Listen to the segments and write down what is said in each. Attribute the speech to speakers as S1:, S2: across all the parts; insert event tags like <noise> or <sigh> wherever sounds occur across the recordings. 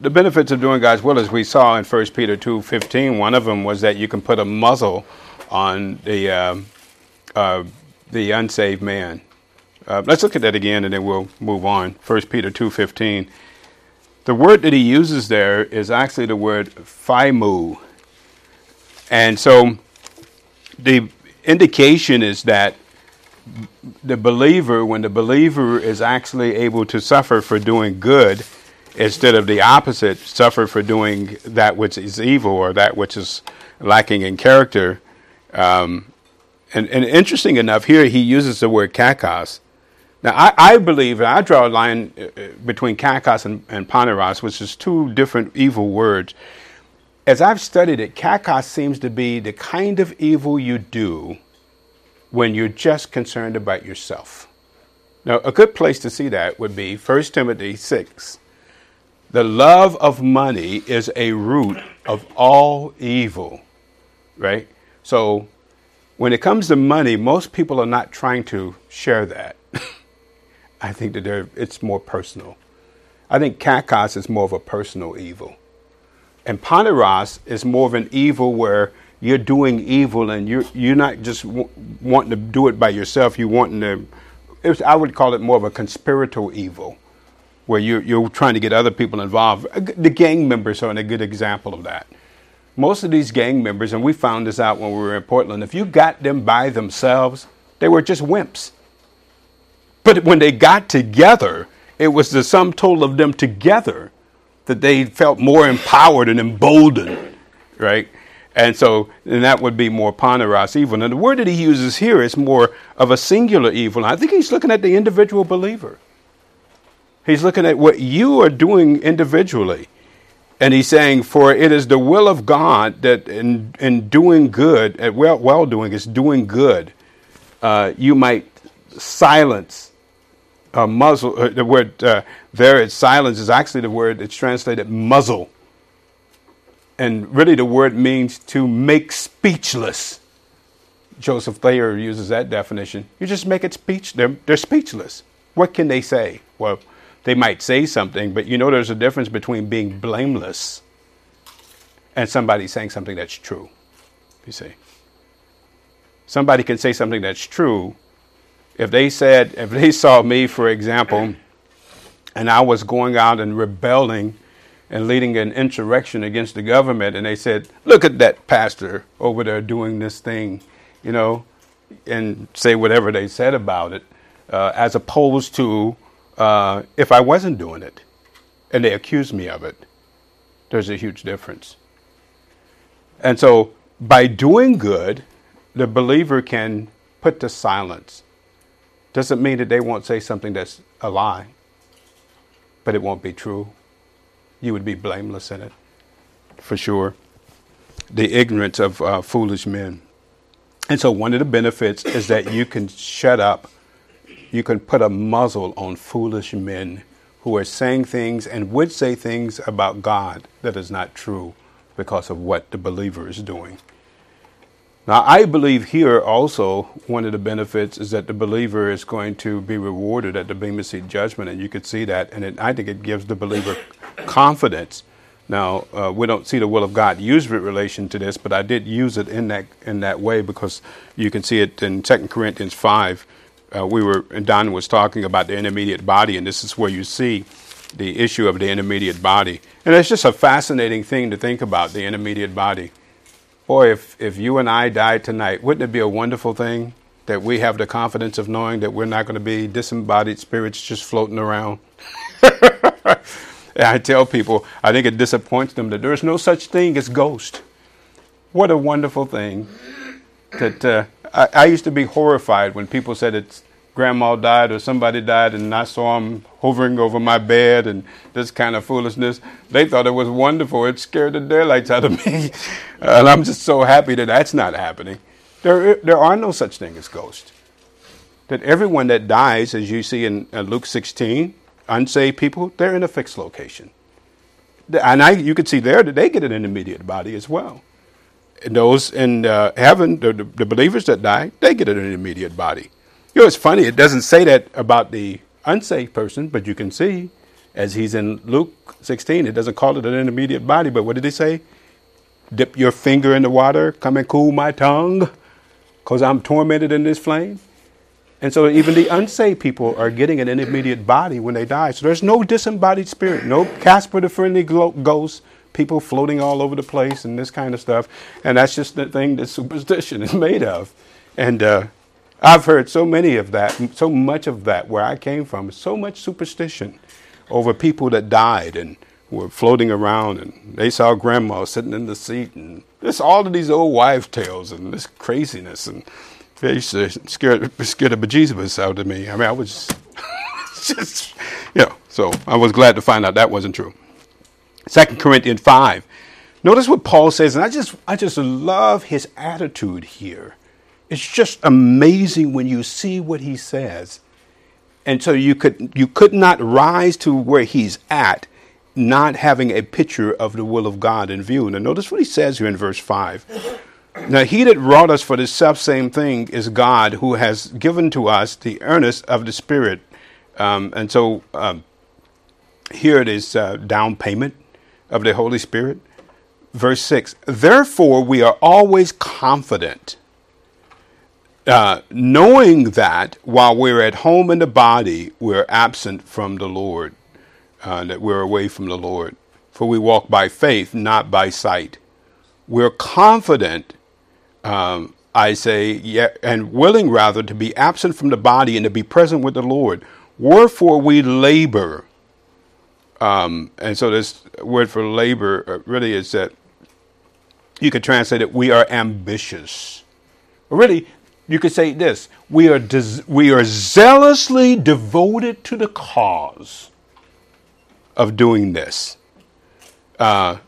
S1: The benefits of doing God's will, as we saw in 1 Peter 2.15, one of them was that you can put a muzzle on the, uh, uh, the unsaved man. Uh, let's look at that again and then we'll move on. 1 Peter 2.15. The word that he uses there is actually the word phimoo. And so the indication is that the believer, when the believer is actually able to suffer for doing good, instead of the opposite, suffer for doing that which is evil or that which is lacking in character. Um, and, and, interesting enough, here he uses the word kakos. Now, I, I believe, I draw a line uh, uh, between kakos and, and poneros, which is two different evil words. As I've studied it, kakos seems to be the kind of evil you do when you're just concerned about yourself. Now, a good place to see that would be 1 Timothy 6 the love of money is a root of all evil, right? So when it comes to money, most people are not trying to share that. <laughs> I think that it's more personal. I think kakos is more of a personal evil. And poneros is more of an evil where you're doing evil and you're, you're not just w- wanting to do it by yourself, you're wanting to, I would call it more of a conspiratorial evil where you're, you're trying to get other people involved. The gang members are a good example of that. Most of these gang members, and we found this out when we were in Portland, if you got them by themselves, they were just wimps. But when they got together, it was the sum total of them together that they felt more empowered and emboldened, right? And so, and that would be more poneros evil. And the word that he uses here is more of a singular evil. I think he's looking at the individual believer. He's looking at what you are doing individually. And he's saying, For it is the will of God that in, in doing good, at well, well doing is doing good, uh, you might silence, uh, muzzle. Uh, the word uh, there, it's silence, is actually the word that's translated muzzle. And really, the word means to make speechless. Joseph Thayer uses that definition. You just make it speech. They're, they're speechless. What can they say? Well, they might say something, but you know there's a difference between being blameless and somebody saying something that's true. You see. Somebody can say something that's true. If they said, if they saw me, for example, and I was going out and rebelling and leading an insurrection against the government, and they said, look at that pastor over there doing this thing, you know, and say whatever they said about it, uh, as opposed to uh, if I wasn't doing it and they accused me of it, there's a huge difference. And so by doing good, the believer can put to silence. Doesn't mean that they won't say something that's a lie, but it won't be true. You would be blameless in it, for sure. The ignorance of uh, foolish men. And so one of the benefits is that you can shut up you can put a muzzle on foolish men who are saying things and would say things about God that is not true because of what the believer is doing. Now, I believe here also one of the benefits is that the believer is going to be rewarded at the Bema Seat judgment, and you could see that, and it, I think it gives the believer confidence. Now, uh, we don't see the will of God used with relation to this, but I did use it in that in that way because you can see it in 2 Corinthians 5, uh, we were Don was talking about the intermediate body, and this is where you see the issue of the intermediate body, and it's just a fascinating thing to think about the intermediate body. Boy, if if you and I died tonight, wouldn't it be a wonderful thing that we have the confidence of knowing that we're not going to be disembodied spirits just floating around? <laughs> I tell people, I think it disappoints them that there's no such thing as ghost. What a wonderful thing that uh, I, I, used to be horrified when people said it's grandma died or somebody died and I saw them hovering over my bed and this kind of foolishness. They thought it was wonderful. It scared the daylights out of me. <laughs> and I'm just so happy that that's not happening. There, there are no such thing as ghosts. That everyone that dies, as you see in uh, Luke 16, unsaved people, they're in a fixed location. And I, you can see there that they get an intermediate body as well those in uh, heaven, the, the, believers that die, they get an immediate body. You know, it's funny, it doesn't say that about the unsaved person, but you can see as he's in Luke 16. It doesn't call it an intermediate body, but what did he say? Dip your finger in the water, come and cool my tongue, because I'm tormented in this flame. And so even the unsaved people are getting an intermediate body when they die. So there's no disembodied spirit, no Casper the friendly ghost, people floating all over the place and this kind of stuff. And that's just the thing that superstition <laughs> is made of. And uh, I've heard so many of that, so much of that where I came from, so much superstition over people that died and were floating around and they saw grandma sitting in the seat and this all of these old wives' tales and this craziness and they used to scare, scare the bejesus out of me. I mean, I was <laughs> just, you know, so I was glad to find out that wasn't true. Second Corinthians 5. Notice what Paul says, and I just, I just love his attitude here. It's just amazing when you see what he says. And so you could, you could not rise to where he's at not having a picture of the will of God in view. Now, notice what he says here in verse 5. Now, he that wrought us for the self same thing is God, who has given to us the earnest of the Spirit. Um, and so um, here it is uh, down payment of the Holy Spirit. Verse 6 Therefore, we are always confident, uh, knowing that while we're at home in the body, we're absent from the Lord, uh, that we're away from the Lord. For we walk by faith, not by sight. We're confident um, I say, and willing rather to be absent from the body and to be present with the Lord. Wherefore we labor. Um, and so this word for labor uh, really is that you could translate it, we are ambitious. really, you could say this we are, des- we are zealously devoted to the cause of doing this. Uh,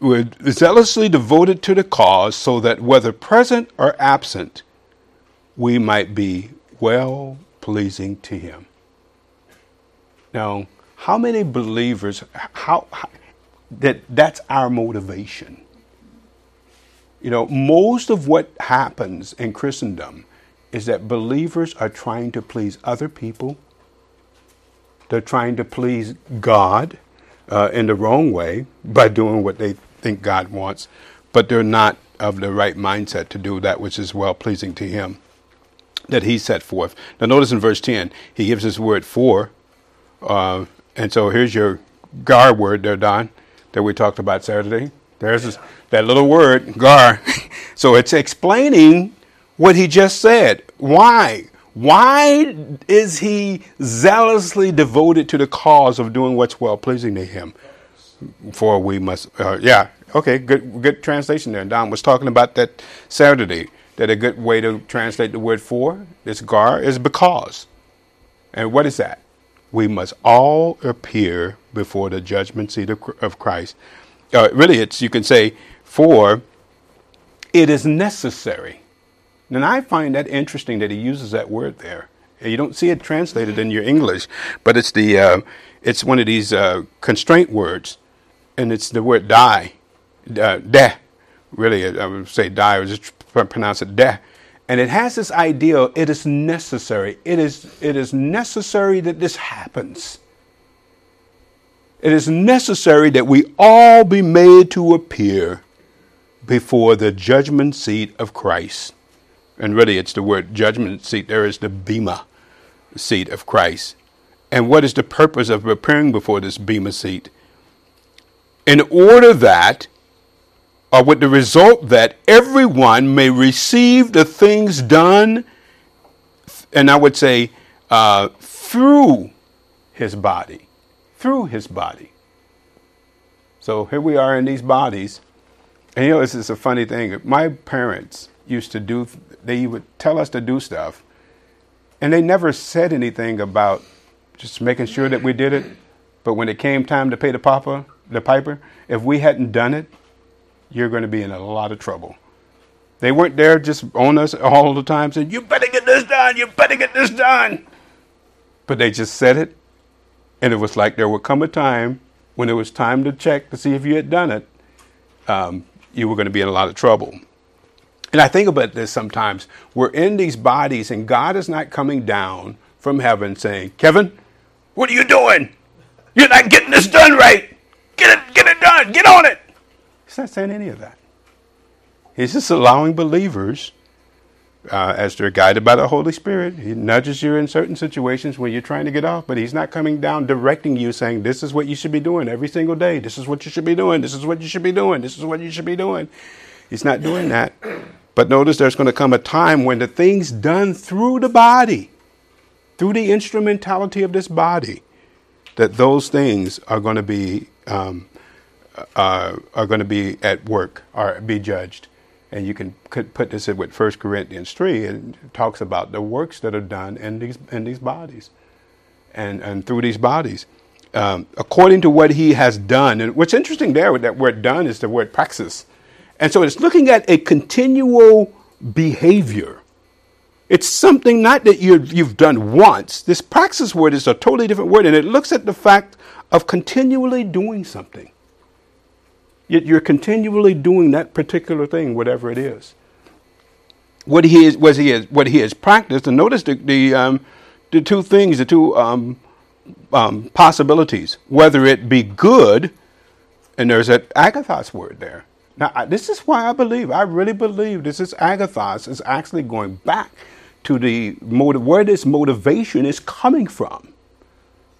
S1: we're zealously devoted to the cause so that whether present or absent, we might be well pleasing to Him. Now, how many believers, how, how that that's our motivation? You know, most of what happens in Christendom is that believers are trying to please other people. They're trying to please God uh, in the wrong way by doing what they think God wants, but they're not of the right mindset to do that which is well pleasing to Him that He set forth. Now, notice in verse 10, He gives His word for. Uh, and so here's your gar word there, Don, that we talked about Saturday. There's this, that little word, gar. <laughs> so it's explaining what he just said. Why? Why is he zealously devoted to the cause of doing what's well pleasing to him? for we must. Uh, yeah, okay, good good translation there. Don was talking about that Saturday. That a good way to translate the word for this gar is because. And what is that? We must all appear before the judgment seat of, of Christ. Uh, really, it's you can say for it is necessary. And I find that interesting that he uses that word there. You don't see it translated in your English, but it's the uh, it's one of these uh, constraint words and it's the word die, uh, de, really, I would say die, or just pronounce it de. And it has this idea, it is necessary. It is, it is necessary that this happens. It is necessary that we all be made to appear before the judgment seat of Christ. And really, it's the word judgment seat. There is the Bema seat of Christ. And what is the purpose of appearing before this Bema seat? in order that, or with the result that everyone may receive the things done, and I would say uh, through his body, through his body. So here we are in these bodies, and you know this is a funny thing. My parents used to do; they would tell us to do stuff, and they never said anything about just making sure that we did it. But when it came time to pay the papa, the piper, if we hadn't done it, you're going to be in a lot of trouble. They weren't there just on us all the time saying, You better get this done, you better get this done. But they just said it, and it was like there would come a time when it was time to check to see if you had done it, um, you were going to be in a lot of trouble. And I think about this sometimes. We're in these bodies, and God is not coming down from heaven saying, Kevin, what are you doing? You're not getting this done right. Get it, get it done. Get on it. Not saying any of that. He's just allowing believers, uh, as they're guided by the Holy Spirit, He nudges you in certain situations when you're trying to get off, but He's not coming down directing you saying, This is what you should be doing every single day. This is what you should be doing. This is what you should be doing. This is what you should be doing. He's not doing that. But notice there's going to come a time when the things done through the body, through the instrumentality of this body, that those things are going to be um, uh, are going to be at work or be judged. And you can put this in with 1 Corinthians 3, and it talks about the works that are done in these, in these bodies and, and through these bodies. Um, according to what he has done. And what's interesting there that word done is the word praxis. And so it's looking at a continual behavior. It's something not that you you've done once. This praxis word is a totally different word, and it looks at the fact of continually doing something. Yet you're continually doing that particular thing, whatever it is. What he is, was he is, what he has practiced, and notice the the, um, the two things, the two um, um, possibilities, whether it be good, and there's that agathos word there. Now, I, this is why I believe, I really believe this is agathos is actually going back to the motive, where this motivation is coming from.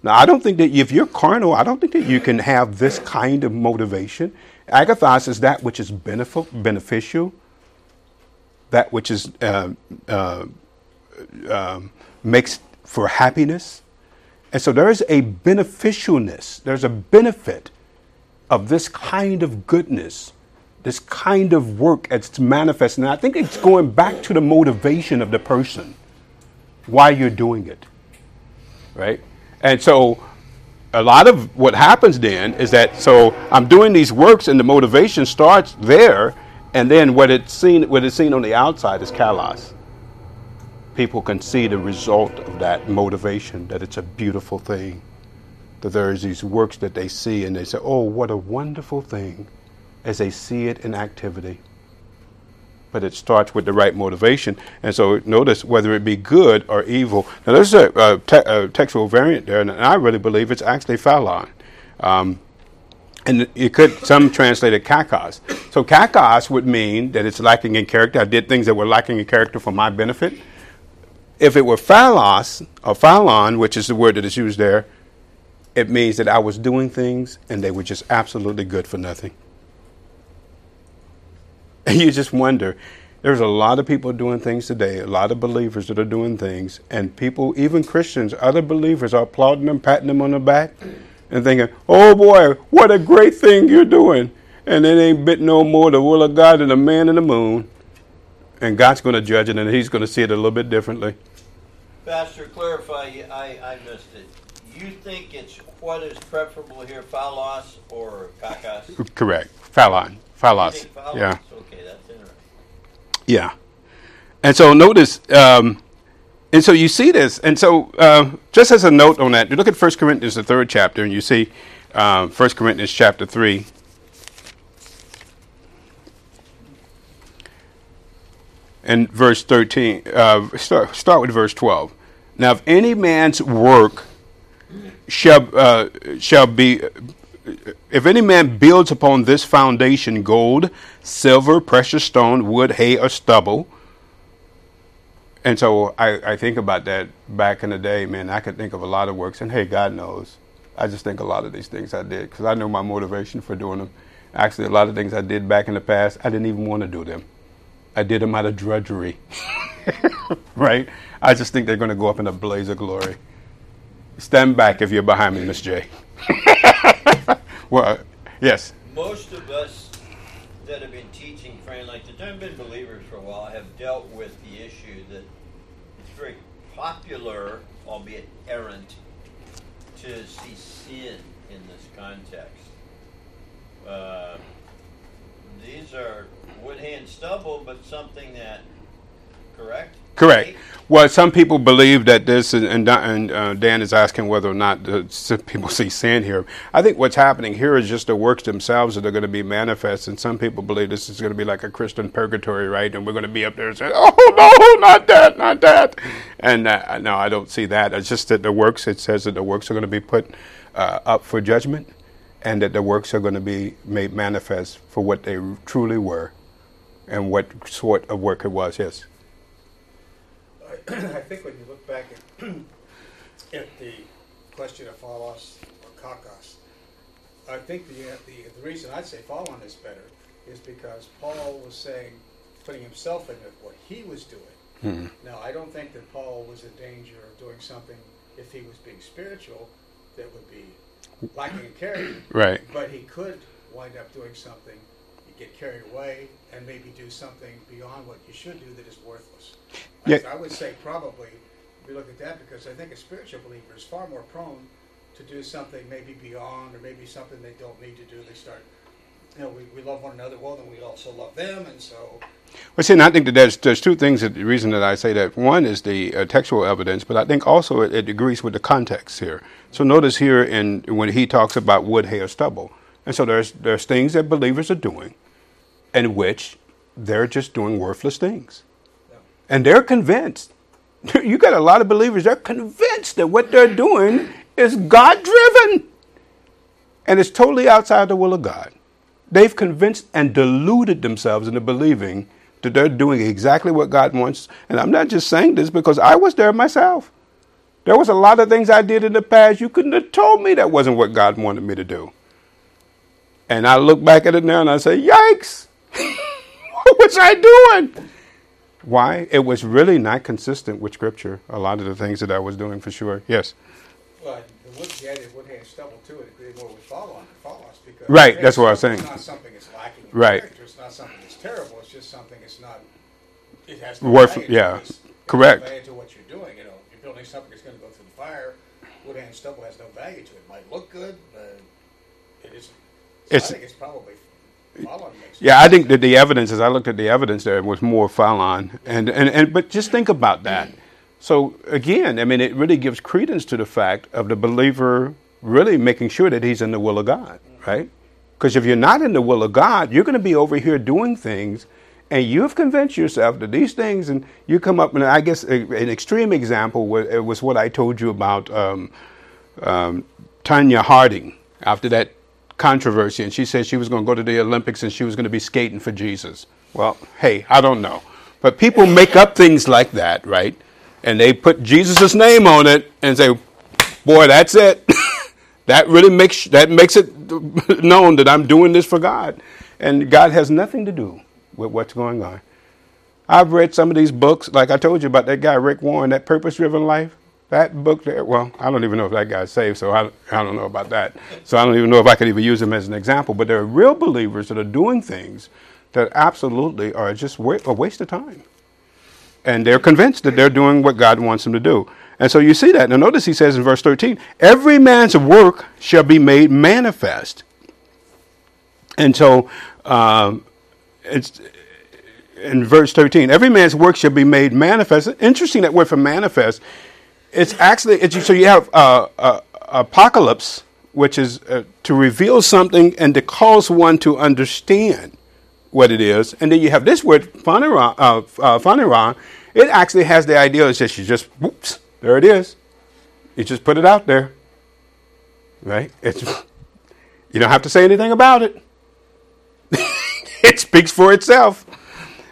S1: Now, I don't think that if you're carnal, I don't think that you can have this kind of motivation. Agathos is that which is beneficial, that which is uh, uh, uh, makes for happiness. And so there is a beneficialness, there's a benefit of this kind of goodness, this kind of work that's manifesting. And I think it's going back to the motivation of the person, why you're doing it, right? And so a lot of what happens then is that so I'm doing these works and the motivation starts there, and then what it's seen what it's seen on the outside is kalos. People can see the result of that motivation, that it's a beautiful thing. That there's these works that they see and they say, Oh, what a wonderful thing as they see it in activity but it starts with the right motivation. And so notice whether it be good or evil. Now there's a, a, te- a textual variant there, and I really believe it's actually phaulon. Um, and it could some translate it kakos. So kakos would mean that it's lacking in character. I did things that were lacking in character for my benefit. If it were phaulos or phaulon, which is the word that is used there, it means that I was doing things and they were just absolutely good for nothing. <laughs> You just wonder. There's a lot of people doing things today, a lot of believers that are doing things, and people, even Christians, other believers are applauding them, patting them on the back, and thinking, oh boy, what a great thing you're doing. And it ain't bit no more the will of God than the man in the moon. And God's going to judge it, and He's going to see it a little bit differently.
S2: Pastor, clarify, I, I missed it. You think it's what is preferable here, phaulos or kakos?
S1: Correct. Phaulon. Phaulos. Yeah. Yeah. And so notice, um, and so you see this, and so uh, just as a note on that, you look at 1 Corinthians, the third chapter, and you see uh, 1 Corinthians chapter 3. And verse 13, uh, start, start with verse 12. Now, if any man's work shall, uh, shall be if any man builds upon this foundation gold, silver, precious stone, wood, hay, or stubble, and so I, I think about that back in the day, man. I could think of a lot of works, and hey, God knows. I just think a lot of these things I did because I know my motivation for doing them. Actually, a lot of things I did back in the past, I didn't even want to do them. I did them out of drudgery, <laughs> right? I just think they're going to go up in a blaze of glory. Stand back if you're behind me, Miss J. <laughs> well, yes.
S2: Most of us that have been teaching, friend, like that have been believers for a while, have dealt with the issue that it's very popular, albeit errant, to see sin in this context. Uh, these are wood, hay, and stubble, but something that, correct?
S1: Correct. Well, some people believe that this, and, and uh, Dan is asking whether or not the, people <laughs> see sin here. I think what's happening here is just the works themselves that are going to be manifest, and some people believe this is going to be like a Christian purgatory, right? And we're going to be up there and say, "Oh no, not that, not that," and uh, no, I don't see that. It's just that the works. It says that the works are going to be put uh, up for judgment, and that the works are going to be made manifest for what they truly were, and what sort of work it was. Yes.
S3: I think when you look back at, <clears throat> at the question of phaulos or kakos, I think the, the, the reason I'd say phaulon is better is because Paul was saying, putting himself into what he was doing.
S1: Mm-hmm.
S3: Now, I don't think that Paul was in danger of doing something if he was being spiritual that would be lacking in character.
S1: Right.
S3: But he could wind up doing something, get carried away, and maybe do something beyond what you should do that is worthless.
S1: Yeah.
S3: I, I would say probably we look at that because I think a spiritual believer is far more prone to do something maybe beyond or maybe something they don't need to do. They start, you know, we, we love one another well, then we also love them, and so
S1: Well, see, and I think that there's there's two things. That the reason that I say that one is the uh, textual evidence, but I think also it, it agrees with the context here. So notice here in when he talks about wood, hair, stubble, and so there's there's things that believers are doing, in which they're just doing worthless things, and they're convinced. <laughs> You got a lot of believers; they're convinced that what they're doing is God driven, and it's totally outside the will of God. They've convinced and deluded themselves into believing that they're doing exactly what God wants. And I'm not just saying this because I was there myself. There was a lot of things I did in the past you couldn't have told me that wasn't what God wanted me to do. And I look back at it now and I say, yikes, <laughs> what was I doing? Why? It was really not consistent with Scripture, a lot of the things that I was doing for sure. Yes.
S3: Well, the wood, yeah, the wood hand stubble too. It agreed more with phaulon follow us because
S1: Right, that's what I was saying.
S3: It's not something that's lacking in
S1: Right.
S3: character. It's not something that's terrible. It's just something that's not. It has no
S1: Worth-
S3: value
S1: yeah.
S3: It's-
S1: correct.
S3: no value to what you're doing. You know, you're building something that's going to go through the fire. Wood hand stubble has no value to it. It might look good, but it isn't. So
S1: It's-
S3: I think it's probably phaulon makes.
S1: Yeah, I think that the evidence, as I looked at the evidence there, was more Phaulon. And, and, and, but just think about that. So again, I mean, it really gives credence to the fact of the believer really making sure that he's in the will of God, right? Because if you're not in the will of God, you're going to be over here doing things, and you've convinced yourself that these things, and you come up, and I guess a, an extreme example was, was what I told you about um, um, Tonya Harding after that controversy, and she said she was going to go to the Olympics and she was going to be skating for Jesus. Well, hey, I don't know. But people make up things like that, right? And they put Jesus' name on it and say, boy, that's it. <laughs> that really makes, that makes it <laughs> known that I'm doing this for God. And God has nothing to do with what's going on. I've read some of these books, like I told you about that guy, Rick Warren, that purpose driven life. That book there, well, I don't even know if that guy's saved, so I, I don't know about that. So I don't even know if I could even use him as an example. But there are real believers that are doing things that absolutely are just wa- a waste of time. And they're convinced that they're doing what God wants them to do. And so you see that. Now notice he says in verse 13, every man's work shall be made manifest. And so um, it's in verse 13, every man's work shall be made manifest. Interesting that word for manifest. It's actually, it's, so you have uh, uh, apocalypse, which is uh, to reveal something and to cause one to understand what it is. And then you have this word, phaneron, uh, uh, phaneron. It actually has the idea, it's just, you just, whoops, there it is. You just put it out there. Right? It's, you don't have to say anything about it. <laughs> it speaks for itself.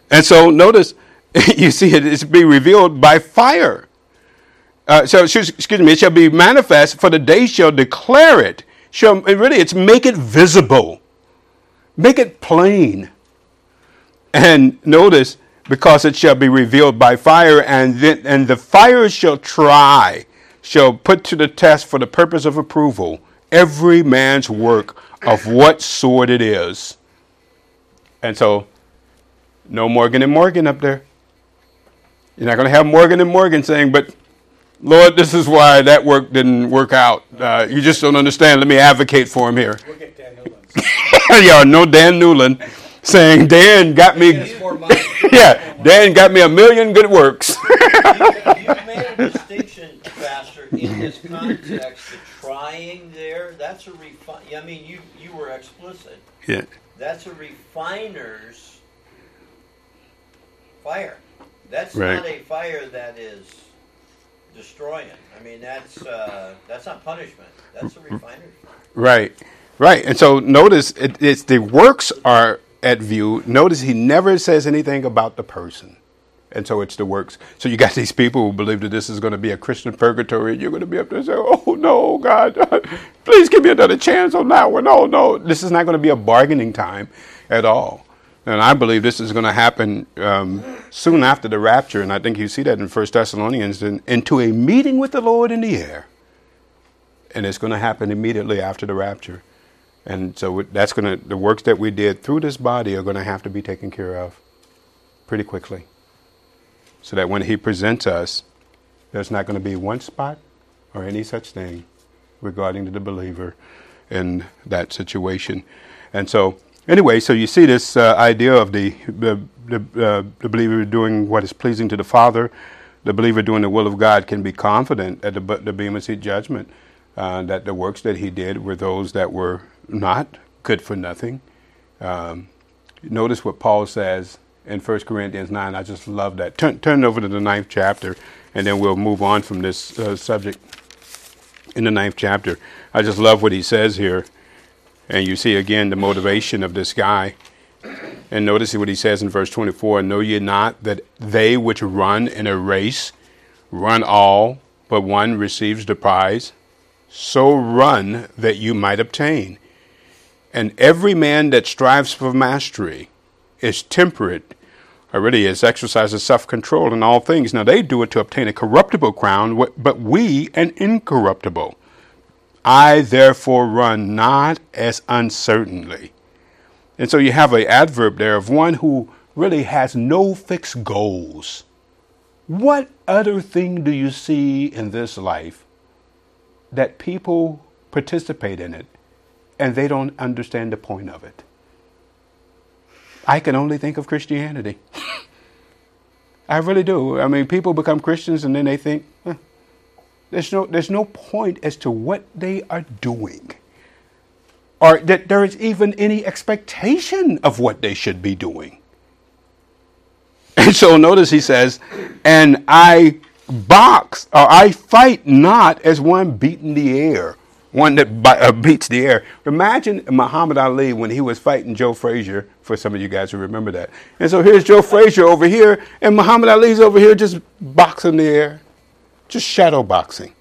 S1: And so notice, <laughs> you see it is being revealed by fire. Uh, so excuse, me, it shall be manifest, for the day shall declare it. Shall and really, it's make it visible, make it plain. And notice, because it shall be revealed by fire, and then and the fire shall try, shall put to the test for the purpose of approval every man's work of what sort it is. And so no Morgan and Morgan up there. You're not going to have Morgan and Morgan saying, but Lord, this is why that work didn't work out. Uh, you just don't understand. Let me advocate for him here.
S3: We'll get Dan Newlands. <laughs>
S1: yeah, no Dan Newlin saying, Dan got me,
S3: Get us more money.
S1: yeah, Dan got me a million good works.
S2: you, <laughs> you made a distinction, Pastor, in this context. The trying there, that's a refine. I mean, you, you were explicit.
S1: yeah.
S2: That's a refiner's fire. That's
S1: Right.
S2: not a fire that is destroying. I mean, that's uh, that's not punishment. That's a refiner's.
S1: Right, right. And so notice it, it's the works are at view. Notice he never says anything about the person. And so it's the works. So you got <laughs> these people who believe that this is going to be a Christian purgatory, and you're going to be up there and say, "Oh no, God, please give me another chance on that one." No, no, this is not going to be a bargaining time at all. And I believe this is going to happen um, soon after the rapture, and I think you see that in First Thessalonians, in, into a meeting with the Lord in the air, and it's going to happen immediately after the rapture. And so that's going to the works that we did through this body are going to have to be taken care of pretty quickly so that when He presents us, there's not going to be one spot or any such thing regarding to the believer in that situation. And so, anyway, so you see this uh, idea of the the, the, uh, the, believer doing what is pleasing to the Father, the believer doing the will of God can be confident at the, the Bema Seat judgment uh, that the works that he did were those that were not good for nothing. Um, notice what Paul says in 1 Corinthians 9. I just love that. Turn, turn over to the ninth chapter, and then we'll move on from this uh, subject in the ninth chapter. I just love what he says here. And you see again the motivation of this guy. And notice what he says in verse 24 Know ye not that they which run in a race run all, but one receives the prize? So run that you might obtain. And every man that strives for mastery is temperate already has exercises self control in all things. Now they do it to obtain a corruptible crown, but we an incorruptible. I therefore run not as uncertainly. And so you have an adverb there of one who really has no fixed goals. What other thing do you see in this life that people participate in it and they don't understand the point of it? I can only think of Christianity. <laughs> I really do. I mean, people become Christians and then they think there's no there's no point as to what they are doing, or that there is even any expectation of what they should be doing. <laughs> And so notice he says, "And I box or I fight not as one beating the air." one that uh, beats the air. Imagine Muhammad Ali when he was fighting Joe Frazier, for some of you guys who remember that. And so here's Joe Frazier over here, and Muhammad Ali's over here just boxing the air, just shadow boxing.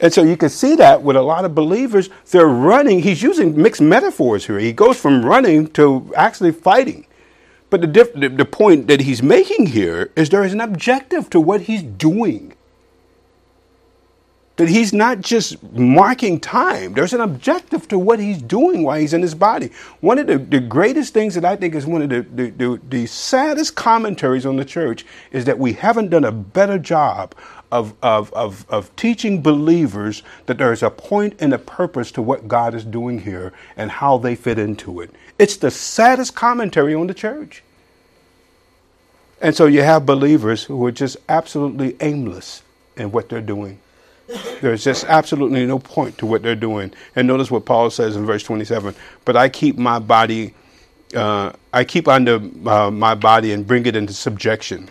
S1: And so you can see that with a lot of believers, they're running. He's using mixed metaphors here. He goes from running to actually fighting. But the, diff- the point that he's making here is there is an objective to what he's doing that he's not just marking time. There's an objective to what he's doing while he's in his body. One of the, the greatest things that I think is one of the, the, the, the saddest commentaries on the church is that we haven't done a better job of, of, of, of teaching believers that there is a point and a purpose to what God is doing here and how they fit into it. It's the saddest commentary on the church. And so you have believers who are just absolutely aimless in what they're doing. There's just absolutely no point to what they're doing. And notice what Paul says in verse 27 But I keep my body, uh, I keep under uh, my body and bring it into subjection.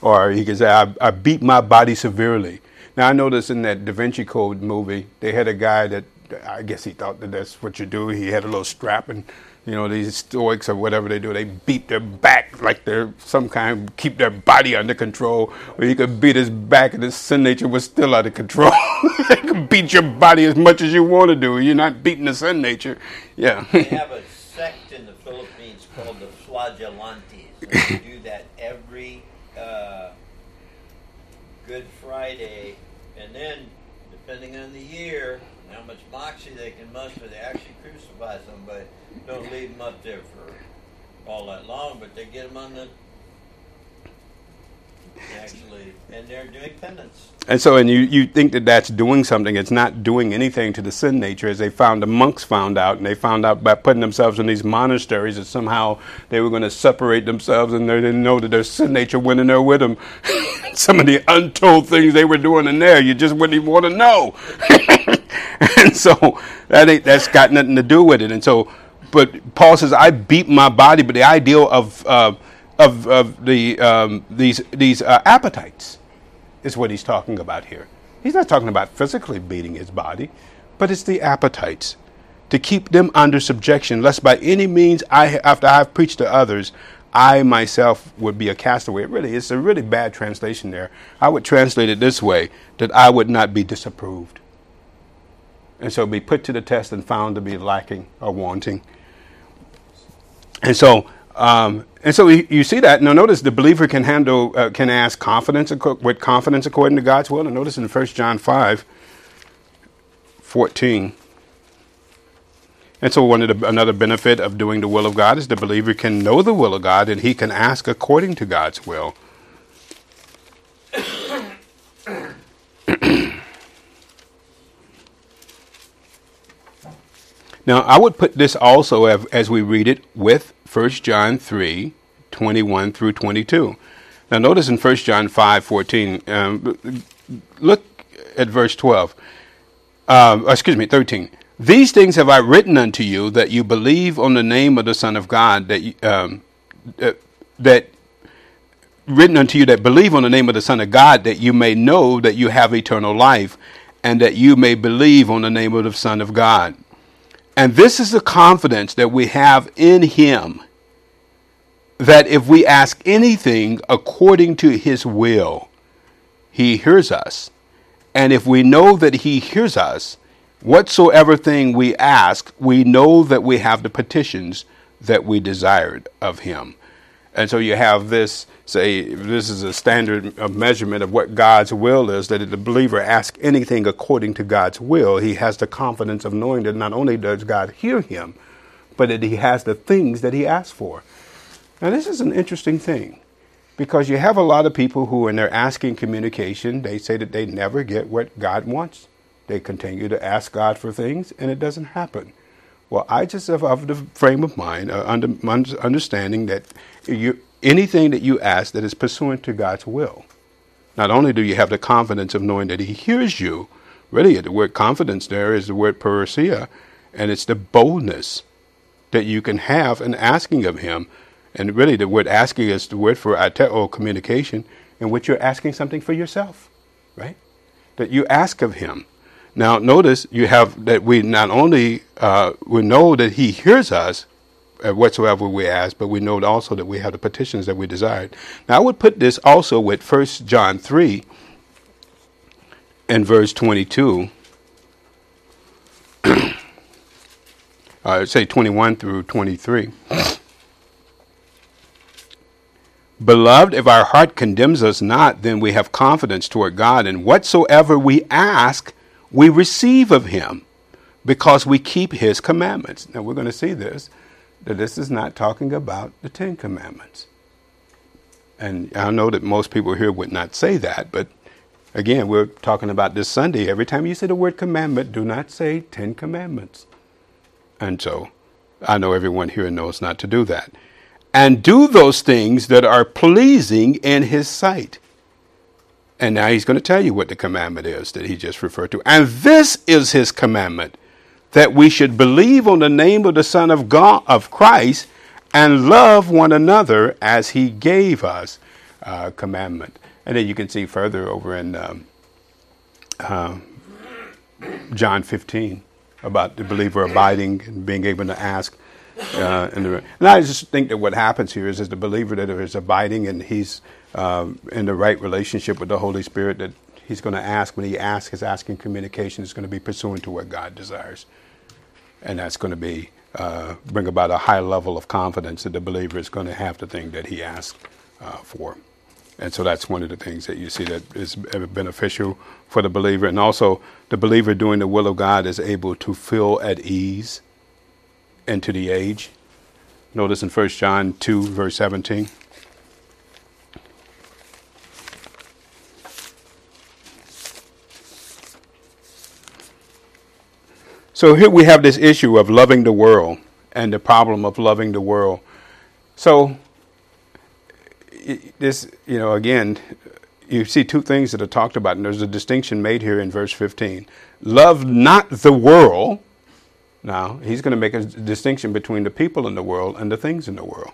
S1: Or he can say, I, I beat my body severely. Now, I noticed in that Da Vinci Code movie, they had a guy that I guess he thought that that's what you do. He had a little strap and you know, these Stoics or whatever they do, they beat their back like they're some kind, keep their body under control. Or you could beat his back and his sin nature was still out of control. <laughs> you can beat your body as much as you want to do. You're not beating the sin nature. Yeah.
S2: they <laughs> have a sect in the Philippines called the Flagellantes. They <laughs> do that every uh, Good Friday. And then, depending on the year, how much moxie they can muster, they actually crucify somebody don't leave them up there for all that long, but they get them on the actually, and they're doing penance.
S1: And so, and you, you think that that's doing something. It's not doing anything to the sin nature, as they found, the monks found out, and they found out by putting themselves in these monasteries that somehow they were going to separate themselves, and they didn't know that their sin nature went in there with them. <laughs> Some of the untold things they were doing in there, you just wouldn't even want to know. <laughs> <laughs> and so, that ain't, that's got nothing to do with it. And so, but Paul says, I beat my body, but the ideal of, uh, of, of the, um, these, these uh, appetites. is what he's talking about here. He's not talking about physically beating his body, but it's the appetites to keep them under subjection, lest by any means I, after I've preached to others, I myself would be a castaway. It Really, it's a really bad translation there. I would translate it this way that I would not be disapproved. And so be put to the test and found to be lacking or wanting. And so, um, and so you, see that. Now, notice the believer can handle, uh, can ask confidence with confidence according to God's will. And notice in 1 John 5 14. And so, one of the, another benefit of doing the will of God is the believer can know the will of God and he can ask according to God's will. <coughs> <coughs> now, I would put this also as, we read it with 1 John 3 21 through 22. Now, notice in 1 John 5 14, um, look at verse 12. Um, excuse me, 13. These things have I written unto you that you believe on the name of the Son of God, that, um, uh, that written unto you that believe on the name of the Son of God, that you may know that you have eternal life, and that you may believe on the name of the Son of God. And this is the confidence that we have in Him that if we ask anything according to His will, He hears us. And if we know that He hears us, Whatsoever thing we ask, we know that we have the petitions that we desired of him. And so you have this, say, this is a standard of measurement of what God's will is, that if the believer asks anything according to God's will, he has the confidence of knowing that not only does God hear him, but that he has the things that he asks for. Now, this is an interesting thing because you have a lot of people who, in their asking communication, they say that they never get what God wants they continue to ask God for things, and it doesn't happen. Well, I just have of the frame of mind, uh, under, understanding that you, anything that you ask that is pursuant to God's will. Not only do you have the confidence of knowing that He hears you, really the word confidence there is the word parrhesia, and it's the boldness that you can have in asking of Him. And really, the word asking is the word for aiteo communication, in which you're asking something for yourself, right? That you ask of Him. Now, notice you have that we not only uh, we know that He hears us whatsoever we ask, but we know also that we have the petitions that we desired. Now, I would put this also with First John three and verse twenty-two. <clears throat> uh, say 21 through 23. Beloved, if our heart condemns us not, then we have confidence toward God, and whatsoever we ask, we receive of him because we keep his commandments. Now we're going to see this, that this is not talking about the Ten Commandments. And I know that most people here would not say that, but again, we're talking about this Sunday. Every time you say the word commandment, do not say Ten Commandments. And so I know everyone here knows not to do that. And do those things that are pleasing in his sight. And now he's going to tell you what the commandment is that he just referred to. And this is his commandment that we should believe on the name of the Son of God, of Christ, and love one another as he gave us uh, commandment. And then you can see further over in um, uh, John 15 about the believer abiding and being able to ask. Uh, the, and I just think that what happens here is, is the believer that is abiding and he's um, in the right relationship with the Holy Spirit that he's going to ask when he asks his asking communication is going to be pursuant to what God desires. And that's going to be uh, bring about a high level of confidence that the believer is going to have the thing that he asked uh, for. And so that's one of the things that you see that is beneficial for the believer. And also, the believer doing the will of God is able to feel at ease into the age. Notice in 1 John 2, verse 17. So here we have this issue of loving the world and the problem of loving the world. So this, you know, again, you see two things that are talked about, and there's a distinction made here in verse 15. Love not the world. Now, he's going to make a distinction between the people in the world and the things in the world.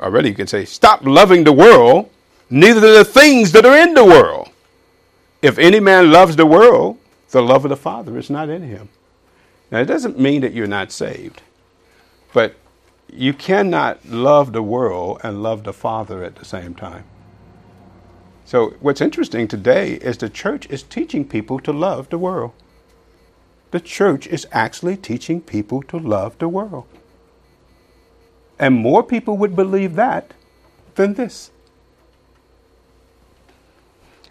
S1: Already, you can say, stop loving the world, neither the things that are in the world. if any man loves the world, the love of the Father is not in him. Now, it doesn't mean that you're not saved, but you cannot love the world and love the Father at the same time. So, what's interesting today is the church is teaching people to love the world. The church is actually teaching people to love the world. And more people would believe that than this.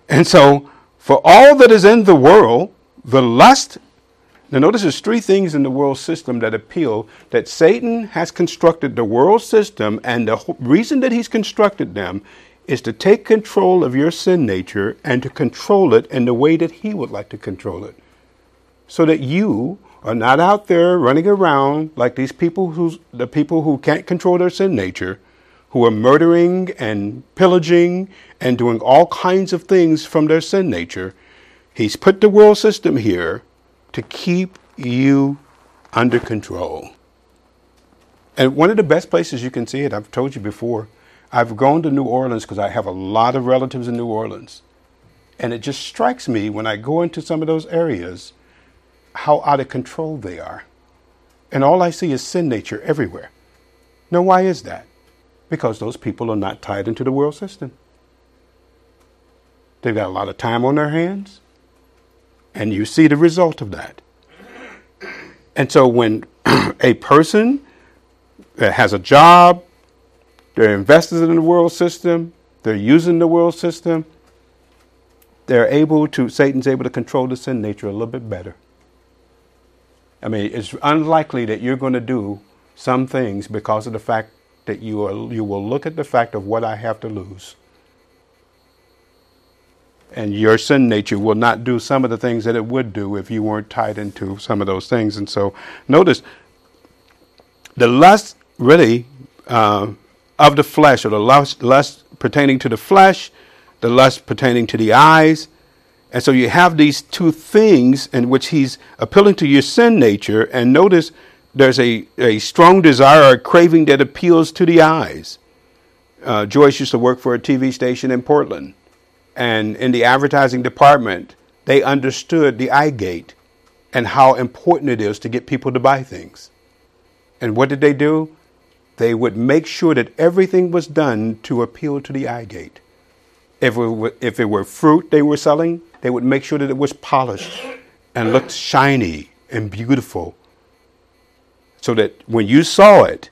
S1: And so, for all that is in the world, the lust, now notice there's three things in the world system that appeal that Satan has constructed the world system, and the reason that he's constructed them is to take control of your sin nature and to control it in the way that he would like to control it. So that you are not out there running around like these people who's the people who can't control their sin nature, who are murdering and pillaging and doing all kinds of things from their sin nature. He's put the world system here to keep you under control. And one of the best places you can see it, I've told you before, I've gone to New Orleans because I have a lot of relatives in New Orleans. And it just strikes me when I go into some of those areas how out of control they are. And all I see is sin nature everywhere. Now, why is that? Because those people are not tied into the world system. They've got a lot of time on their hands, and you see the result of that. And so, when <clears throat> a person that has a job, they're invested in the world system, they're using the world system, they're able to, Satan's able to control the sin nature a little bit better. I mean, it's unlikely that you're going to do some things because of the fact that you, are, you will look at the fact of what I have to lose. And your sin nature will not do some of the things that it would do if you weren't tied into some of those things. And so, notice the lust really uh, of the flesh, or the lust, lust pertaining to the flesh, the lust pertaining to the eyes, and so you have these two things in which he's appealing to your sin nature. And notice there's a, a strong desire or craving that appeals to the eyes. Uh, Joyce used to work for a TV station in Portland. And in the advertising department, they understood the eye gate and how important it is to get people to buy things. And what did they do? They would make sure that everything was done to appeal to the eye gate. If it, were, if it were fruit they were selling, they would make sure that it was polished and looked shiny and beautiful so that when you saw it,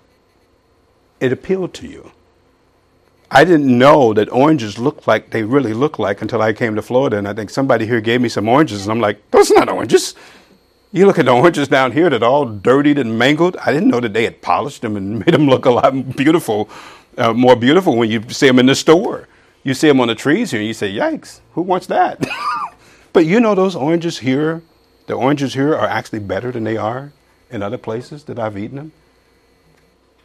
S1: it appealed to you. I didn't know that oranges looked like they really look like until I came to Florida, and I think somebody here gave me some oranges, and I'm like, those are not oranges. You look at the oranges down here that are all dirtied and mangled. I didn't know that they had polished them and made them look a lot beautiful, uh, more beautiful when you see them in the store. You see them on the trees here, and you say, "Yikes! Who wants that?" <laughs> but you know those oranges here, the oranges here are actually better than they are in other places that I've eaten them.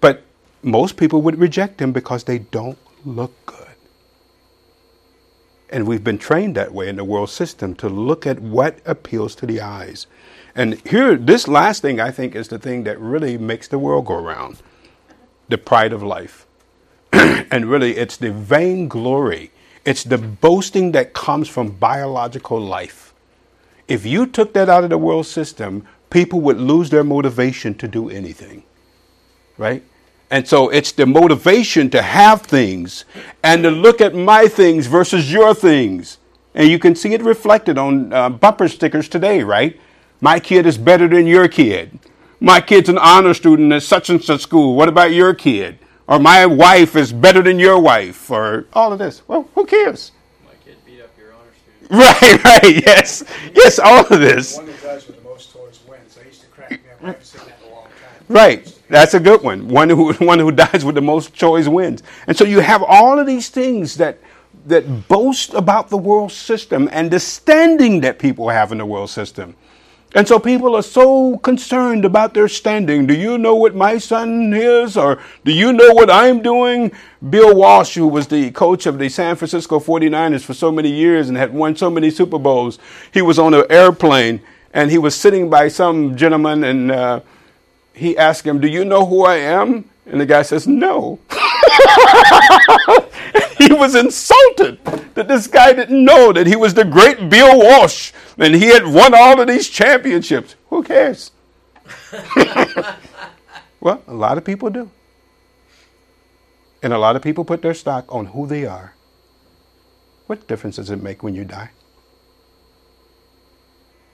S1: But most people would reject them because they don't look good. And we've been trained that way in the world system to look at what appeals to the eyes. And here, this last thing I think is the thing that really makes the world go around the pride of life. <clears throat> and really, it's the vainglory, it's the boasting that comes from biological life. If you took that out of the world system, people would lose their motivation to do anything. Right? And so it's the motivation to have things and to look at my things versus your things. And you can see it reflected on uh, bumper stickers today, right? My kid is better than your kid. My kid's an honor student at such and such school. What about your kid? Or my wife is better than your wife, or all of this. Well, who cares?
S2: My kid beat up your honor student. <laughs>
S1: Right, right, yes, yes, all of this.
S3: One that does with the most toys wins. I used to crack me up. I haven't seen that in a long time.
S1: Right, that's a good one. One who <laughs> one who dies with the most toys wins. And so you have all of these things that that boast about the world system and the standing that people have in the world system. And so people are so concerned about their standing. Do you know what my son is? Or do you know what I'm doing? Bill Walsh, who was the coach of the San Francisco 49ers for so many years and had won so many Super Bowls, he was on an airplane and he was sitting by some gentleman and uh, he asked him, Do you know who I am? And the guy says, No. <laughs> he was insulted that this guy didn't know that he was the great Bill Walsh and he had won all of these championships. Who cares? <laughs> well, a lot of people do. And a lot of people put their stock on who they are. What difference does it make when you die?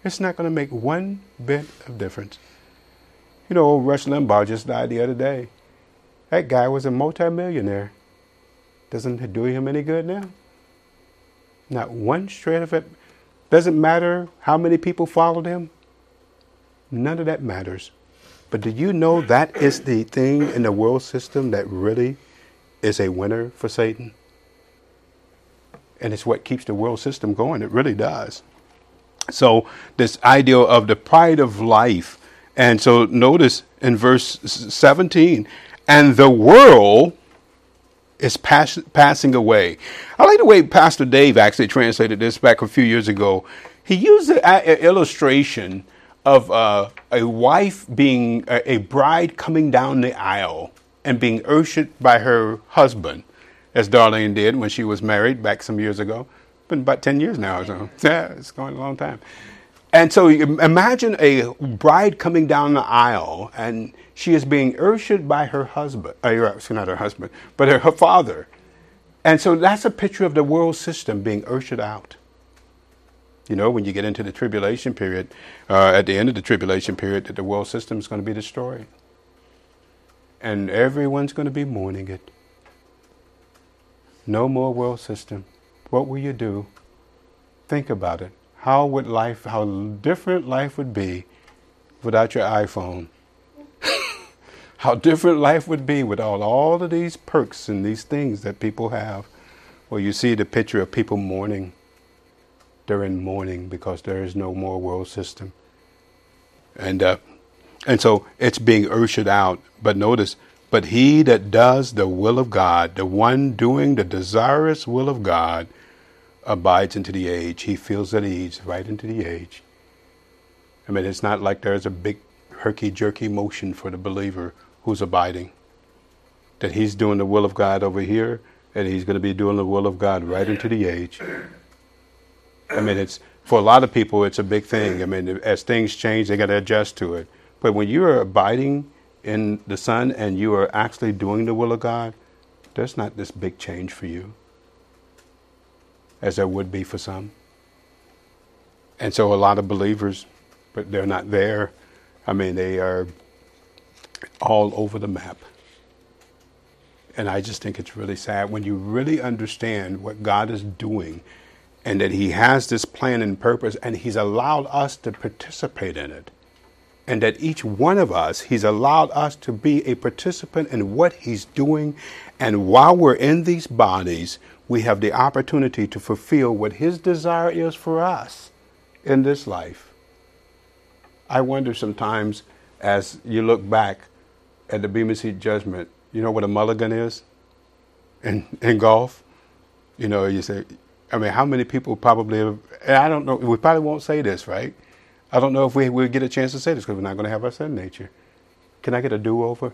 S1: It's not going to make one bit of difference. You know, old Rush Limbaugh just died the other day. That guy was a multimillionaire. Doesn't it do him any good now? Not one shred of it. Doesn't matter how many people followed him. None of that matters. But do you know that is the thing in the world system that really is a winner for Satan? And it's what keeps the world system going. It really does. So, this idea of the pride of life. And so, notice in verse 17, and the world is pass- passing away. I like the way Pastor Dave actually translated this back a few years ago. He used an illustration of uh, a wife being a, a, bride coming down the aisle and being ushered by her husband, as Darlene did when she was married back some years ago. Been about 10 years now or so. <laughs> Yeah, it's going a long time. And so imagine a bride coming down the aisle and she is being ushered by her husband. Uh, not her husband, but her, her father. And so that's a picture of the world system being ushered out. You know, when you get into the tribulation period, uh, at the end of the tribulation period, that the world system is going to be destroyed. And everyone's going to be mourning it. No more world system. What will you do? Think about it. How would life, how different life would be without your iPhone? <laughs> how different life would be without all, of these perks and these things that people have. Well, you see the picture of people mourning they're in mourning because there is no more world system. And uh, and so it's being ushered out. But notice, but he that does the will of God, the one doing the desirous will of God, abides into the age. He feels at ease right into the age. I mean, it's not like there's a big herky jerky motion for the believer who's abiding. That he's doing the will of God over here, and he's going to be doing the will of God right into the age. I mean, it's for a lot of people, it's a big thing. I mean, as things change, they got to adjust to it. But when you are abiding in the Son and you are actually doing the will of God, there's not this big change for you, as there would be for some. And so, a lot of believers, but they're not there. I mean, they are all over the map. And I just think it's really sad when you really understand what God is doing and that He has this plan and purpose, and He's allowed us to participate in it. And that each one of us, He's allowed us to be a participant in what He's doing. And while we're in these bodies, we have the opportunity to fulfill what His desire is for us in this life. I wonder sometimes as you look back at the Bema Seat judgment, you know what a mulligan is in, in golf? You know, you say, I mean, how many people probably, have, I don't know, we probably won't say this, right? I don't know if we will get a chance to say this because we're not going to have our sin nature. Can I get a do over?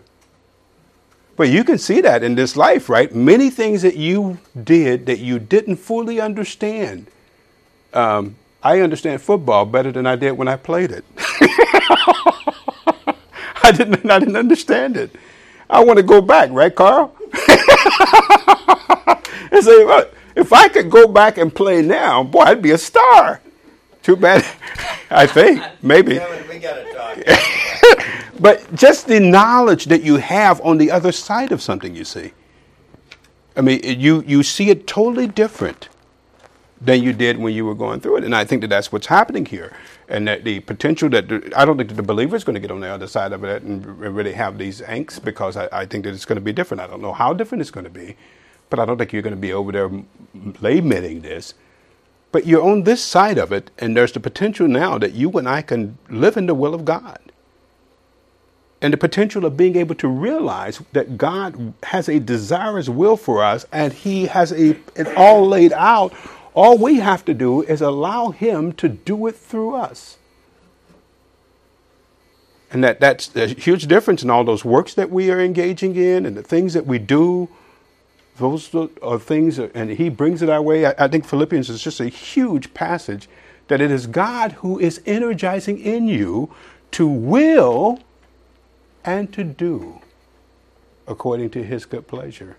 S1: But you can see that in this life, right? Many things that you did that you didn't fully understand. Um, I understand football better than I did when I played it. <laughs> I didn't. I didn't understand it. I want to go back, right, Carl? and say, what? If I could go back and play now, boy, I'd be a star. Too bad. <laughs> I think maybe.
S2: we got to talk. <laughs> <laughs>
S1: but just the knowledge that you have on the other side of something, you see. I mean, you you see it totally different than you did when you were going through it, and I think that that's what's happening here, and that the potential that the, I don't think that the believer is going to get on the other side of it and really have these angst because I, I think that it's going to be different. I don't know how different it's going to be, but I don't think you're going to be over there lamenting this. But you're on this side of it, and there's the potential now that you and I can live in the will of God. And the potential of being able to realize that God has a desirous will for us and He has a, it all laid out. All we have to do is allow Him to do it through us. And that, that's a huge difference in all those works that we are engaging in and the things that we do Those are things, and He brings it our way. I, I think Philippians is just a huge passage that it is God who is energizing in you to will and to do according to His good pleasure.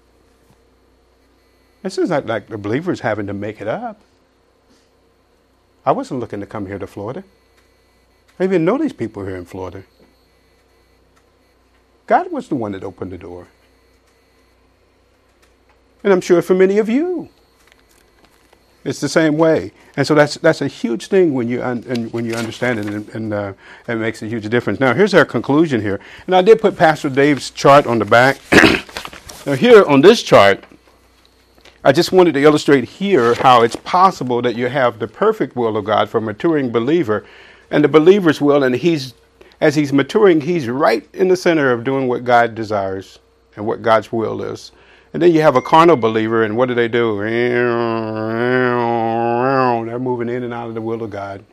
S1: This is not like the believers having to make it up. I wasn't looking to come here to Florida. I even know these people here in Florida. God was the one that opened the door. And I'm sure for many of you, it's the same way. And so that's that's a huge thing when you un, and when you understand it, and, and uh, it makes a huge difference. Now, here's our conclusion here. And I did put Pastor Dave's chart on the back. <coughs> now, here on this chart, I just wanted to illustrate here how it's possible that you have the perfect will of God for a maturing believer, and the believer's will, and he's as he's maturing, he's right in the center of doing what God desires and what God's will is. And then you have a carnal believer, and what do they do? They're moving in and out of the will of God.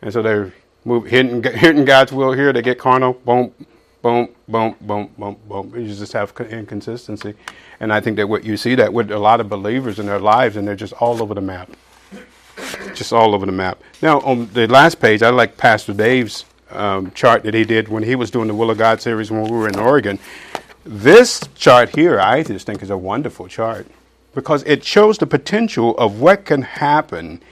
S1: And so they're move, hitting, hitting God's will here. They get carnal. Boom, boom, boom, boom, boom, boom. You just have inconsistency. And I think that what you see that with a lot of believers in their lives, and they're just all over the map. Just all over the map. Now, on the last page, I like Pastor Dave's um, chart that he did when he was doing the Will of God series when we were in Oregon. This chart here, I just think, is a wonderful chart because it shows the potential of what can happen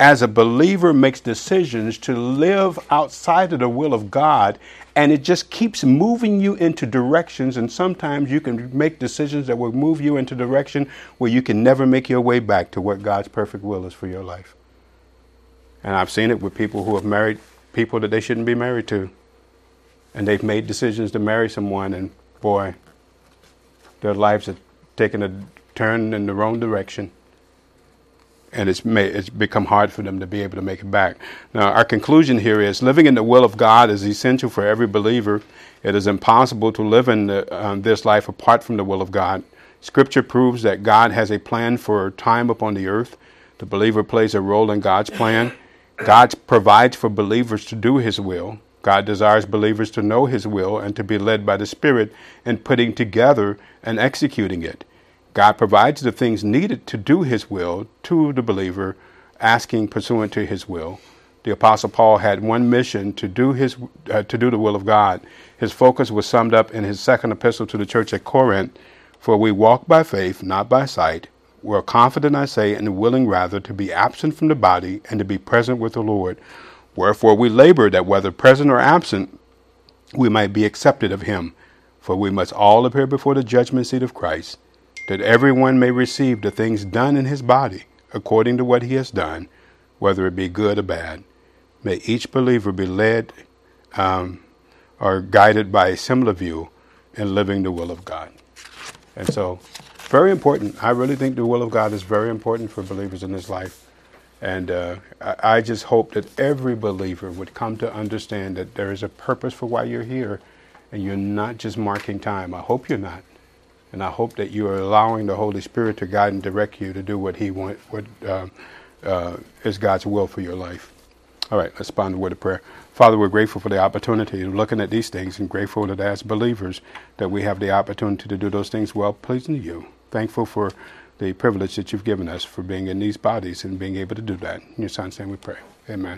S1: as a believer makes decisions to live outside of the will of God and it just keeps moving you into directions and sometimes you can make decisions that will move you into direction where you can never make your way back to what God's perfect will is for your life. And I've seen it with people who have married people that they shouldn't be married to. And they've made decisions to marry someone and boy, their lives have taken a turn in the wrong direction. And it's, made, it's become hard for them to be able to make it back. Now, our conclusion here is living in the will of God is essential for every believer. It is impossible to live in the, um, this life apart from the will of God. Scripture proves that God has a plan for time upon the earth. The believer plays a role in God's plan. God provides for believers to do His will. God desires believers to know His will and to be led by the Spirit in putting together and executing it. God provides the things needed to do His will to the believer, asking pursuant to His will. The Apostle Paul had one mission to do his uh, to do the will of God. His focus was summed up in his second epistle to the church at Corinth. For we walk by faith, not by sight. We're confident, I say, and willing rather to be absent from the body and to be present with the Lord. Wherefore we labor that whether present or absent, we might be accepted of him. For we must all appear before the judgment seat of Christ, that everyone may receive the things done in his body according to what he has done, whether it be good or bad. May each believer be led um, or guided by a similar view in living the will of God. And so, very important. I really think the will of God is very important for believers in this life. And uh, I, I just hope that every believer would come to understand that there is a purpose for why you're here and you're not just marking time. I hope you're not. And I hope that you are allowing the Holy Spirit to guide and direct you to do what He want, what uh, uh, is God's will for your life. All right, let's respond word of prayer. Father, we're grateful for the opportunity of looking at these things and grateful that as believers that we have the opportunity to do those things well pleasing to you. Thankful for the privilege that you've given us for being in these bodies and being able to do that. In your son's name we pray. Amen.